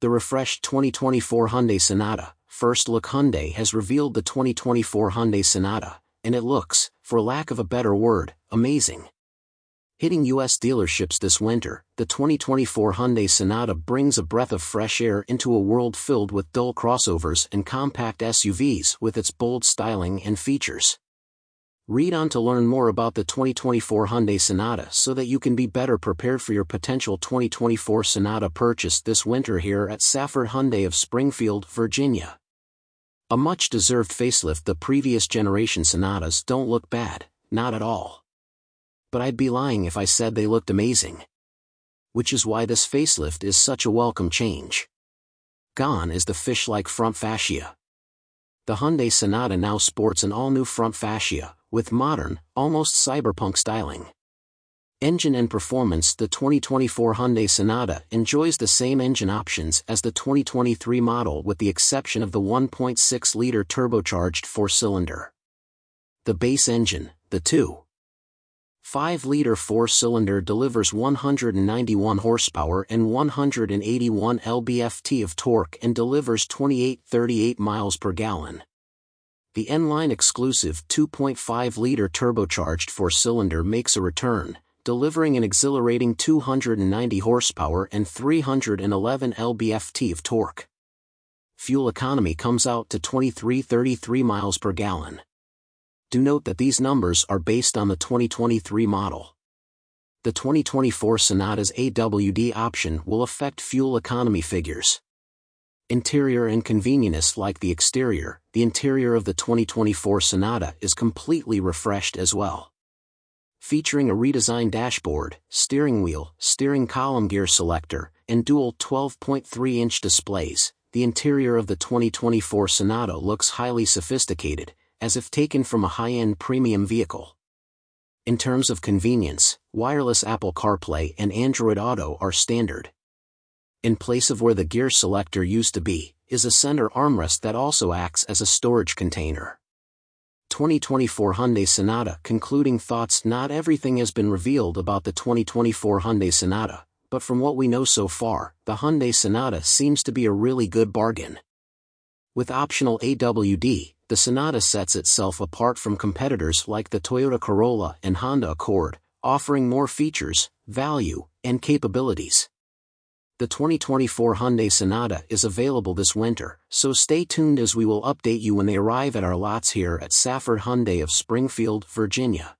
The refreshed 2024 Hyundai Sonata, First Look Hyundai has revealed the 2024 Hyundai Sonata, and it looks, for lack of a better word, amazing. Hitting U.S. dealerships this winter, the 2024 Hyundai Sonata brings a breath of fresh air into a world filled with dull crossovers and compact SUVs with its bold styling and features. Read on to learn more about the 2024 Hyundai Sonata so that you can be better prepared for your potential 2024 Sonata purchase this winter here at Safford Hyundai of Springfield, Virginia. A much-deserved facelift the previous generation Sonatas don't look bad, not at all but I'd be lying if I said they looked amazing. Which is why this facelift is such a welcome change. Gone is the fish-like front fascia. The Hyundai Sonata now sports an all-new front fascia, with modern, almost cyberpunk styling. Engine and performance The 2024 Hyundai Sonata enjoys the same engine options as the 2023 model with the exception of the 1.6-liter turbocharged four-cylinder. The base engine, the 2. 5-liter four-cylinder delivers 191 horsepower and 181 lb-ft of torque and delivers 28-38 miles per gallon. The N-Line exclusive 2.5-liter turbocharged four-cylinder makes a return, delivering an exhilarating 290 horsepower and 311 lb-ft of torque. Fuel economy comes out to 23-33 miles per gallon do note that these numbers are based on the 2023 model. The 2024 Sonata's AWD option will affect fuel economy figures. Interior and convenience like the exterior, the interior of the 2024 Sonata is completely refreshed as well. Featuring a redesigned dashboard, steering wheel, steering column gear selector, and dual 12.3-inch displays, the interior of the 2024 Sonata looks highly sophisticated, as if taken from a high-end premium vehicle. In terms of convenience, wireless Apple CarPlay and Android Auto are standard. In place of where the gear selector used to be, is a center armrest that also acts as a storage container. 2024 Hyundai Sonata Concluding thoughts Not everything has been revealed about the 2024 Hyundai Sonata, but from what we know so far, the Hyundai Sonata seems to be a really good bargain. With optional AWD, the Sonata sets itself apart from competitors like the Toyota Corolla and Honda Accord, offering more features, value, and capabilities. The 2024 Hyundai Sonata is available this winter, so stay tuned as we will update you when they arrive at our lots here at Safford Hyundai of Springfield, Virginia.